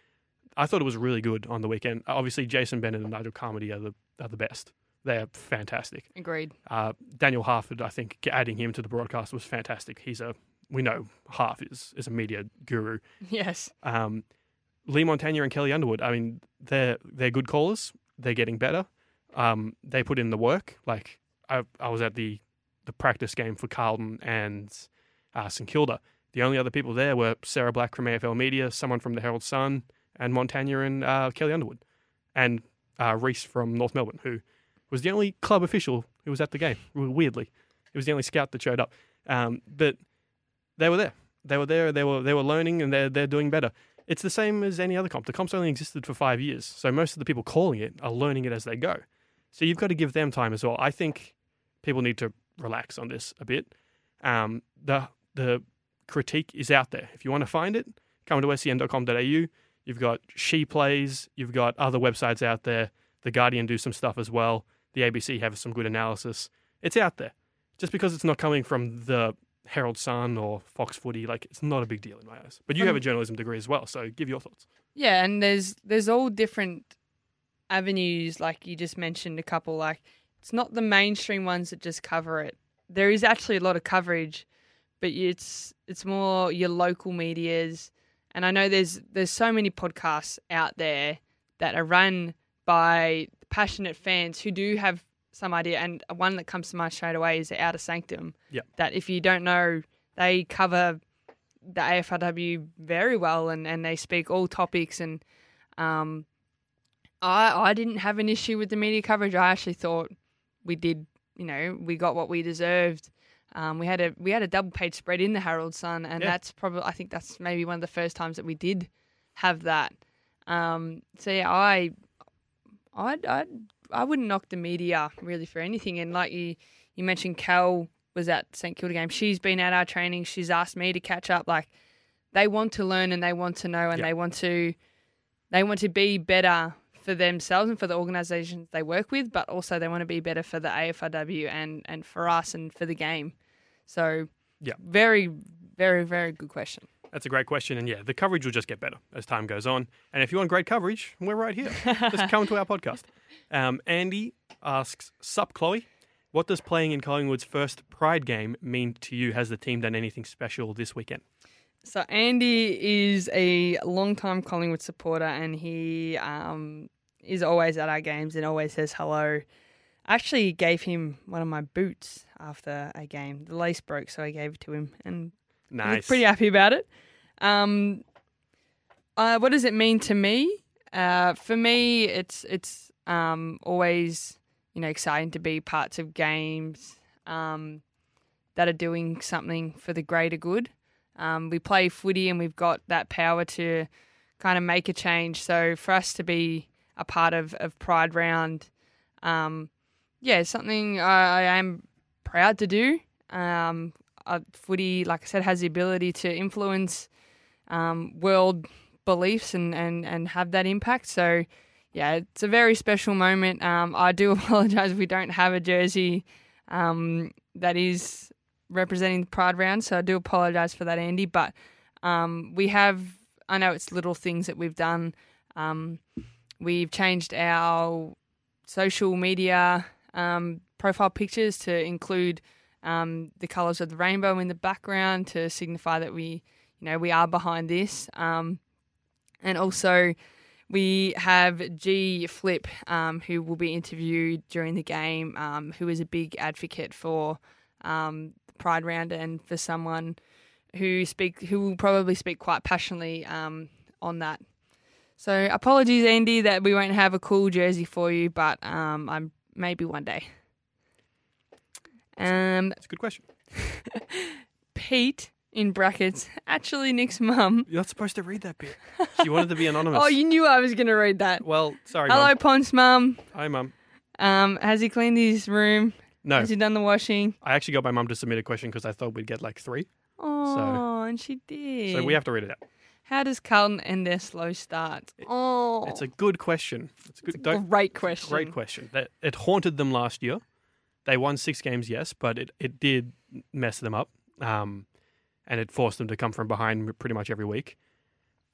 I thought it was really good on the weekend. Obviously, Jason Bennett and Nigel Carmody are the, are the best. They're fantastic. Agreed. Uh, Daniel Harford, I think, adding him to the broadcast was fantastic. He's a we know half is is a media guru. Yes. Um, Leigh Montagna and Kelly Underwood. I mean, they're they're good callers. They're getting better. Um, they put in the work. Like I, I was at the the practice game for Carlton and uh, St Kilda. The only other people there were Sarah Black from AFL Media, someone from the Herald Sun, and Montagna and uh, Kelly Underwood, and uh, Reese from North Melbourne, who was the only club official who was at the game. Weirdly, he was the only scout that showed up. Um, but they were there. They were there. They were they were learning, and they're they're doing better. It's the same as any other comp. The comp's only existed for five years, so most of the people calling it are learning it as they go. So you've got to give them time as well. I think people need to relax on this a bit. Um, the the critique is out there. If you want to find it, come to sen.com.au. You've got She Plays. You've got other websites out there. The Guardian do some stuff as well. The ABC have some good analysis. It's out there. Just because it's not coming from the Herald Sun or Fox Footy, like it's not a big deal in my eyes. But you have a Um, journalism degree as well, so give your thoughts. Yeah, and there's there's all different avenues. Like you just mentioned a couple. Like it's not the mainstream ones that just cover it. There is actually a lot of coverage, but it's it's more your local media's. And I know there's there's so many podcasts out there that are run by passionate fans who do have some idea. And one that comes to mind straight away is the Outer Sanctum. Yep. That if you don't know, they cover the AFLW very well and, and they speak all topics and um, I I didn't have an issue with the media coverage. I actually thought we did, you know, we got what we deserved. Um, we had a we had a double page spread in the Herald Sun, and Yeah. that's probably I think that's maybe one of the first times that we did have that. Um, so yeah, I I I I wouldn't knock the media really for anything. And like you you mentioned, Cal was at St Kilda game. She's been at our training. She's asked me to catch up. Like they want to learn and they want to know and Yeah. they want to they want to be better for themselves and for the organisations they work with, but also they want to be better for the AFLW and and for us and for the game. So Yeah. very very very good question. That's a great question, and yeah, the coverage will just get better as time goes on. And if you want great coverage, we're right here. just come to our podcast. Um, Andy asks, "Sup, Chloe? What does playing in Collingwood's first Pride game mean to you? Has the team done anything special this weekend?" So Andy is a long-time Collingwood supporter, and he um, is always at our games and always says hello. I actually gave him one of my boots after a game. The lace broke, so I gave it to him, and he was pretty happy about it. Um, uh, what does it mean to me? Uh, for me, it's it's um, always you know exciting to be parts of games um, that are doing something for the greater good. Um, we play footy and we've got that power to kind of make a change. So for us to be a part of, of Pride Round, um, yeah, something I, I am proud to do. Um, uh, footy, like I said, has the ability to influence um, world beliefs and, and, and have that impact. So, yeah, it's a very special moment. Um, I do apologise if we don't have a jersey um, that is representing the Pride round, so I do apologise for that, Andy. But um, we have, I know it's little things that we've done. Um, we've changed our social media um, profile pictures to include um, the colours of the rainbow in the background to signify that we, you know, we are behind this. Um, and also, we have G Flip, um, who will be interviewed during the game, um, who is a big advocate for um, Pride Round and for someone who speak who will probably speak quite passionately um, on that. So apologies, Andy, that we won't have a cool jersey for you, but um, I'm maybe one day. Um, That's a good question. Pete in brackets, actually Nick's mum. You're not supposed to read that bit. She wanted to be anonymous. Oh, you knew I was going to read that. Well, sorry. Hello, Mum. Pont's mum. Hi, mum. Um, has he cleaned his room? No, Has he done the washing? I actually got my mum to submit a question because I thought we'd get like three. Oh, and she did. So we have to read it out. How does Carlton end their slow start? Oh, It's a good question. It's a good. It's a don't, great question. Great question. That it haunted them last year. They won six games, yes, but it, it did mess them up, um, and it forced them to come from behind pretty much every week.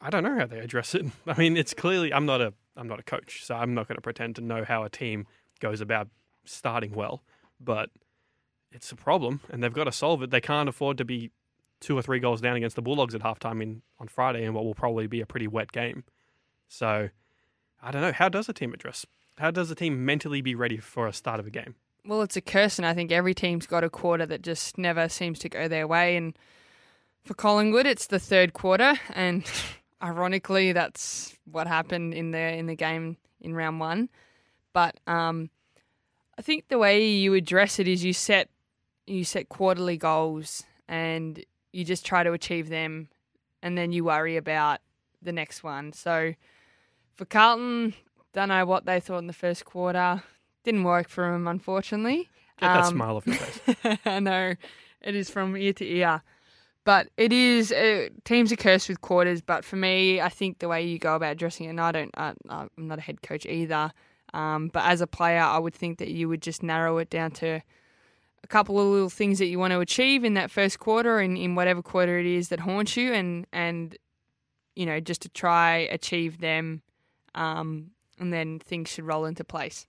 I don't know how they address it. I mean, it's clearly I'm not a I'm not a coach, so I'm not going to pretend to know how a team goes about starting well, but it's a problem, and they've got to solve it. They can't afford to be two or three goals down against the Bulldogs at halftime in on Friday in what will probably be a pretty wet game. So I don't know. How does a team address? How does a team mentally be ready for a start of a game? Well, it's a curse, and I think every team's got a quarter that just never seems to go their way. And for Collingwood, it's the third quarter, and ironically, that's what happened in the in the game in round one. But um, I think the way you address it is you set you set quarterly goals, and you just try to achieve them, and then you worry about the next one. So for Carlton, don't know what they thought in the first quarter. Didn't work for him, unfortunately. Get that Um, smile off your face. I know it is from ear to ear, but it is uh, teams are cursed with quarters. But for me, I think the way you go about dressing it, and I don't, I, I'm not a head coach either. Um, but as a player, I would think that you would just narrow it down to a couple of little things that you want to achieve in that first quarter, and in whatever quarter it is that haunts you, and and you know just to try achieve them, um, and then things should roll into place.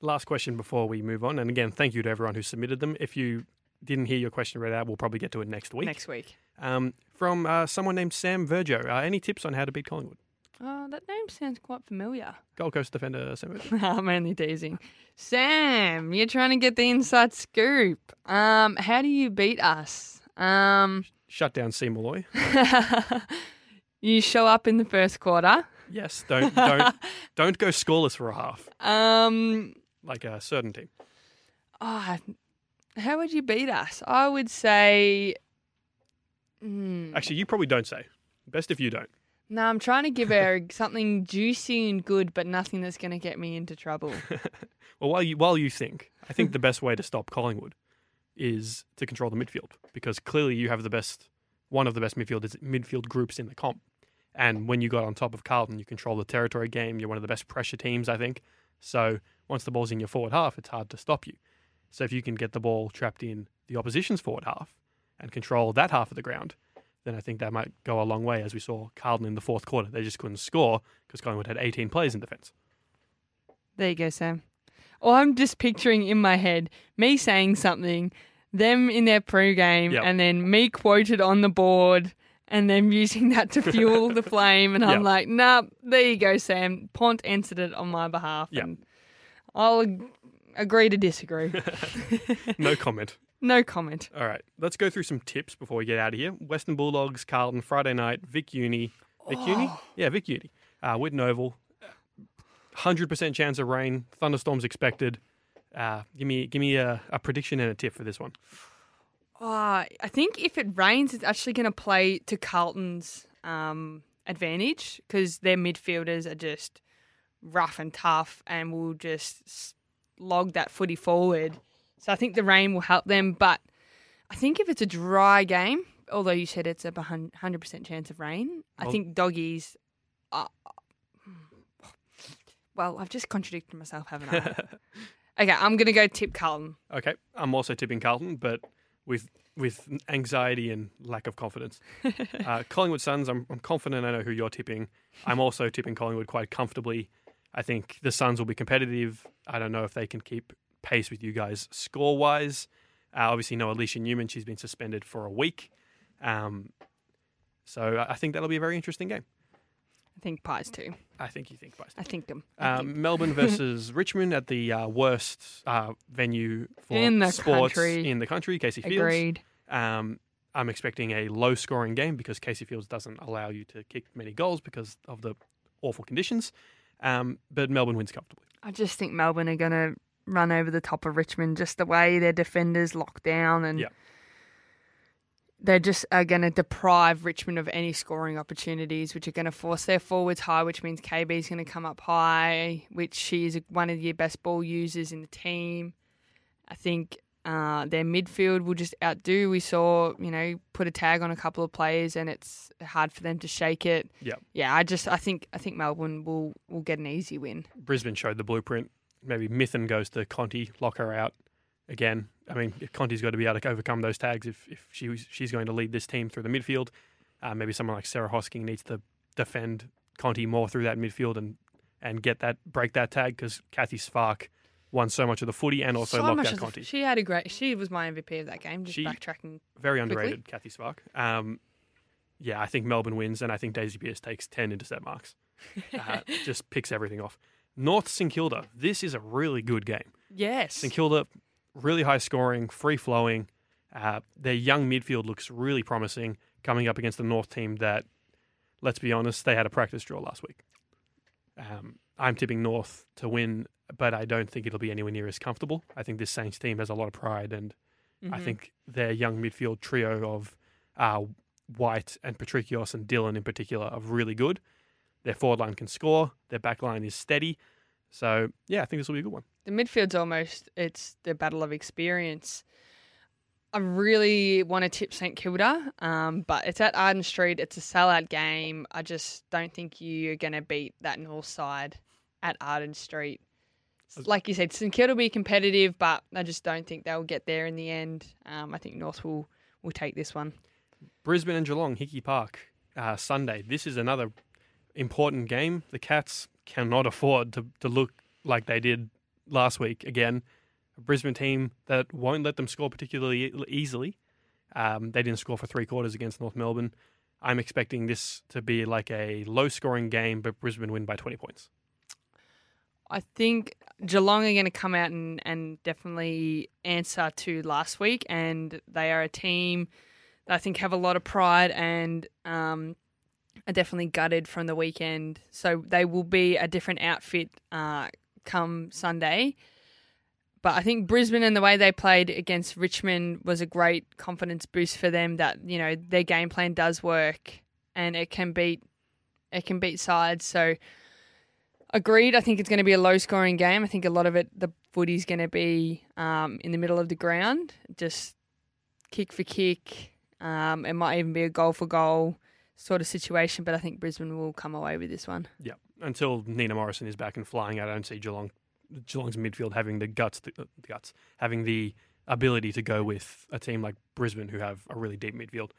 Last question before we move on, and again, thank you to everyone who submitted them. If you didn't hear your question read out, we'll probably get to it next week. Next week. Um, from uh, someone named Sam Virgo. Uh, any tips on how to beat Collingwood? Oh, that name sounds quite familiar. Gold Coast defender Sam Virgo. I'm only teasing. Sam, you're trying to get the inside scoop. Um, how do you beat us? Um, Shut down C. Molloy. you show up in the first quarter. Yes, don't don't don't go scoreless for a half Um, like a certain team. oh, how would you beat us? I would say. Hmm. Actually, you probably don't say. Best if you don't. no, I'm trying to give her something juicy and good, but nothing that's going to get me into trouble. Well, while you while you think, I think the best way to stop Collingwood is to control the midfield because clearly you have the best, one of the best midfield midfield groups in the comp, And when you got on top of Carlton, you control the territory game. You're one of the best pressure teams, I think. So once the ball's in your forward half, it's hard to stop you. So if you can get the ball trapped in the opposition's forward half and control that half of the ground, then I think that might go a long way. As we saw Carlton in the fourth quarter, they just couldn't score because Collingwood had 18 players in defence. There you go, Sam. Or I'm just picturing in my head me saying something, them in their pre-game, Yep. and then me quoted on the board, and them using that to fuel the flame. And I'm Yep. like, nah, there you go, Sam. Pont answered it on my behalf. Yep. And I'll ag- agree to disagree. No comment. no comment. All right, let's go through some tips before we get out of here. Western Bulldogs, Carlton, Friday night, Vic Uni. Vic Uni? Yeah, Vic Uni. Uh, Whitten Oval. 100% chance of rain, thunderstorms expected. Uh, give me give me a, a prediction and a tip for this one. Uh, I think if it rains, it's actually going to play to Carlton's um, advantage because their midfielders are just rough and tough and will just log that footy forward. So I think the rain will help them. But I think if it's a dry game, although you said it's a 100% chance of rain, I think doggies. Uh, well, I've just contradicted myself, haven't I? okay, I'm going to go tip Carlton. Okay, I'm also tipping Carlton, but with with anxiety and lack of confidence. uh, Collingwood Suns, I'm, I'm confident I know who you're tipping. I'm also tipping Collingwood quite comfortably. I think the Suns will be competitive. I don't know if they can keep pace with you guys score wise. Uh, obviously, no Alicia Newman. She's been suspended for a week. Um, so I think that'll be a very interesting game. I think Pies too. I think you think, Bryce. I think them. I think Um, Melbourne versus Richmond at the uh, worst uh, venue for In the sports country. in the country, Casey Fields. Agreed. Um, I'm expecting a low scoring game because Casey Fields doesn't allow you to kick many goals because of the awful conditions. Um, but Melbourne wins comfortably. I just think Melbourne are going to run over the top of Richmond, just the way their defenders lock down and Yeah. they just are going to deprive Richmond of any scoring opportunities, which are going to force their forwards high, which means KB is going to come up high, which she is one of your best ball users in the team. I think uh, their midfield will just outdo. We saw, you know, put a tag on a couple of players, and it's hard for them to shake it. Yeah. Yeah, I just I think I think Melbourne will will get an easy win. Brisbane showed the blueprint. Maybe Mithen goes to Conti, lock her out again. I mean, Conti's got to be able to overcome those tags if, if she was, she's going to lead this team through the midfield. Uh, maybe someone like Sarah Hosking needs to defend Conti more through that midfield and, and get that break that tag because Cathy Svarc won so much of the footy and also So locked out of the- Conti. She had a great. She was my MVP of that game. Just She- backtracking. Very quickly. underrated, Cathy Svarc. Um, yeah, I think Melbourne wins, and I think Daisy Pearce takes 10 intercept marks. Uh, just picks everything off. North St Kilda. This is a really good game. Yes. St Kilda, really high scoring, free flowing. Uh, their young midfield looks really promising coming up against the North team that, let's be honest, they had a practice draw last week. Um, I'm tipping North to win, but I don't think it'll be anywhere near as comfortable. I think this Saints team has a lot of pride, and I Mhm. think their young midfield trio of uh, White and Patricios and Dylan in particular are really good. Their forward line can score. Their back line is steady. So yeah, I think this will be a good one. the midfield's almost. It's the battle of experience. I really want to tip St Kilda, um, but it's at Arden Street. It's a sellout game. I just don't think you're going to beat that North side at Arden Street. Like you said, St Kilda will be competitive, but I just don't think they'll get there in the end. Um, I think North will will take this one. Brisbane and Geelong, Hickey Park, uh, Sunday. This is another important game. The Cats cannot afford to, to look like they did last week again. A Brisbane team that won't let them score particularly easily. Um, they didn't score for three quarters against North Melbourne. I'm expecting this to be like a low scoring game, but Brisbane win by 20 points. I think Geelong are going to come out and, and definitely answer to last week, and they are a team that I think have a lot of pride and um, are definitely gutted from the weekend. So they will be a different outfit uh, come Sunday. But I think Brisbane and the way they played against Richmond was a great confidence boost for them. That you know their game plan does work, and it can beat it can beat sides. So. Agreed. I think it's going to be a low scoring game. I think a lot of it, the footy's going to be um, in the middle of the ground, just kick for kick. Um, it might even be a goal for goal. sort of situation, but I think Brisbane will come away with this one. Yeah, until Nina Morrison is back and flying, I don't see Geelong, Geelong's midfield having the guts, the, the guts, having the ability to go with a team like Brisbane, who have a really deep midfield.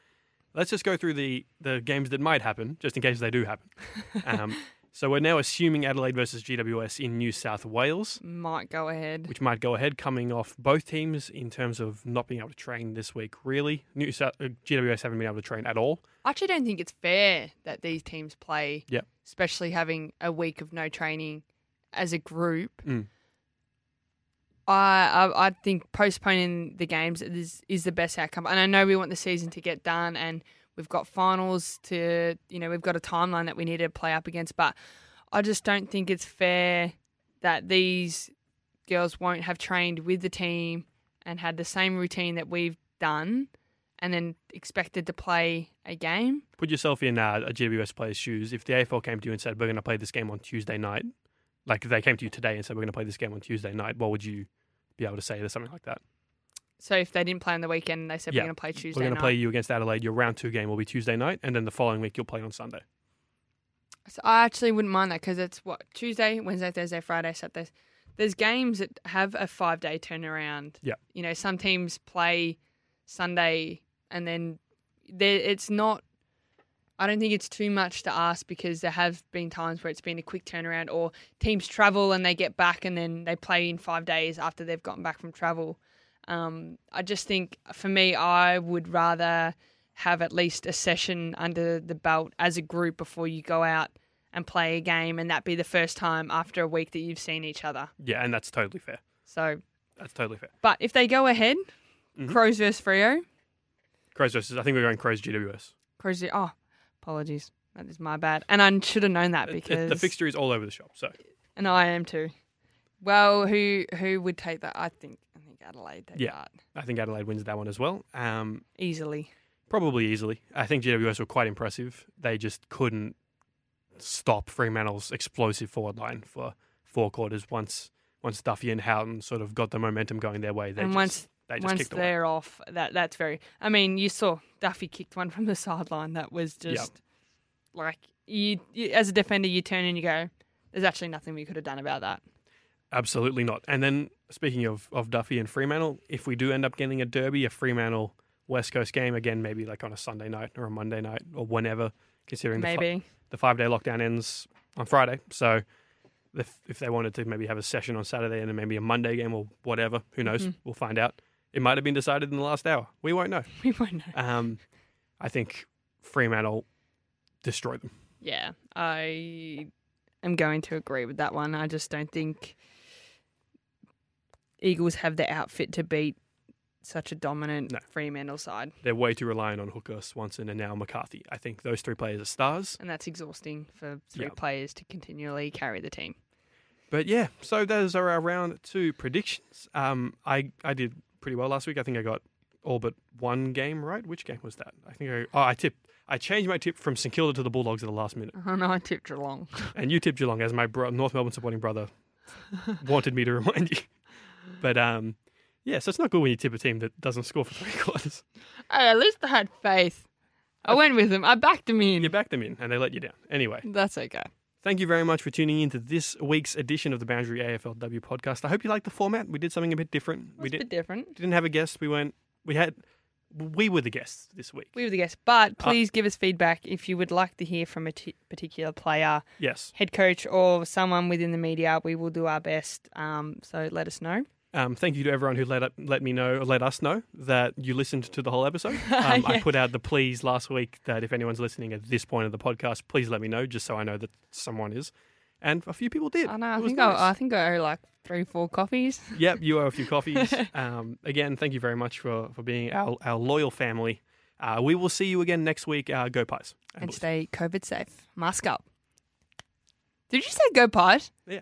Let's just go through the the games that might happen, just in case they do happen. Um, so we're now assuming Adelaide versus GWS in New South Wales, Might go ahead. which might go ahead, coming off both teams in terms of not being able to train this week. Really, New South uh, GWS haven't been able to train at all. I actually don't think it's fair that these teams play, Yep. especially having a week of no training as a group. Mm. I, I I think postponing the games is is the best outcome, and I know we want the season to get done, and we've got finals to you know we've got a timeline that we need to play up against, but I just don't think it's fair that these girls won't have trained with the team and had the same routine that we've done, and then expected to play a game. Put yourself in uh, a GWS player's shoes. If the AFL came to you and said, "We're going to play this game on Tuesday night," like if they came to you today and said, "We're going to play this game on Tuesday night," what would you be able to say to something like that? So if they didn't play on the weekend, they said Yeah, we're going to play Tuesday We're going to play you against Adelaide. Your round two game will be Tuesday night, and then the following week you'll play on Sunday. So I actually wouldn't mind that because it's what Tuesday, Wednesday, Thursday, Friday, Saturday. There's games that have a five day turnaround. Yeah. You know, some teams play Sunday and then there it's not. I don't think it's too much to ask because there have been times where it's been a quick turnaround, or teams travel and they get back and then they play in five days after they've gotten back from travel. Um, I just think for me, I would rather have at least a session under the belt as a group before you go out and play a game, and that be the first time after a week that you've seen each other. Yeah, and that's totally fair. So, That's totally fair. but if they go ahead, Mhm. Crows versus Freo, Crows versus. I think we're going Crows GWS. Crows. Oh, apologies, that is my bad, and I should have known that It- it- because the fixture is all over the shop. So and I am too. Well, who who would take that? I think think Adelaide Yeah. that I think Adelaide wins that one as well. Um, easily. Probably easily. I think GWS were quite impressive. They just couldn't stop Fremantle's explosive forward line for four quarters. Once once Duffy and Houghton sort of got the momentum going their way, they and just, once they just once kicked they're off, that that's very. I mean, you saw Duffy kicked one from the sideline that was Yep. just like you, you. As a defender, you turn and you go. There's actually nothing we could have done about that. Absolutely not. And then speaking of, of Duffy and Fremantle, if we do end up getting a derby, a Fremantle West Coast game, again, maybe like on a Sunday night or a Monday night or whenever, considering the, fi- Maybe. the five day lockdown ends on Friday. So if, if they wanted to maybe have a session on Saturday and then maybe a Monday game or whatever, who knows? Mhm. We'll find out. It might have been decided in the last hour. We won't know. we won't know. Um, I think Fremantle destroy them. Yeah, I am going to agree with that one. I just don't think Eagles have the outfit to beat such a dominant No. Fremantle side, They're way too reliant on Hooker, Swanson, and now McCarthy. I think those three players are stars. and that's exhausting for three Yeah. players to continually carry the team. But yeah, so those are our round two predictions. Um, I I did pretty well last week. I think I got all but one game right. Which game was that? I think I oh I tipped. I changed my tip from St Kilda to the Bulldogs at the last minute, Oh no, I tipped Geelong. and you tipped Geelong as my bro- North Melbourne supporting brother wanted me to remind you. But um, yeah, so it's not good when you tip a team that doesn't score for three quarters. Hey, at least I had faith. I went with them. I backed them in. You backed them in, and they let you down. Anyway, That's okay. Thank you very much for tuning in to this week's edition of the Boundary AFLW podcast. I hope you liked the format. We did something a bit different. We a did, bit different. didn't have a guest. We went. We had. We were the guests this week. We were the guests, but please give us feedback if you would like to hear from a t- particular player, Yes. head coach, or someone within the media. We will do our best. Um, so let us know. Um, thank you to everyone who let let me know, let us know that you listened to the whole episode. Um, I put out the please last week that if anyone's listening at this point of the podcast, please let me know, just so I know that someone is. And a few people did. I know. I think nice. I, I think I owe like three, four coffees. Yep, you owe a few coffees. um, again, thank you very much for, for being our, our loyal family. Uh, we will see you again next week. Uh, go Pies. And Bulls. stay COVID safe. Mask up. Did you say go pies? Yeah.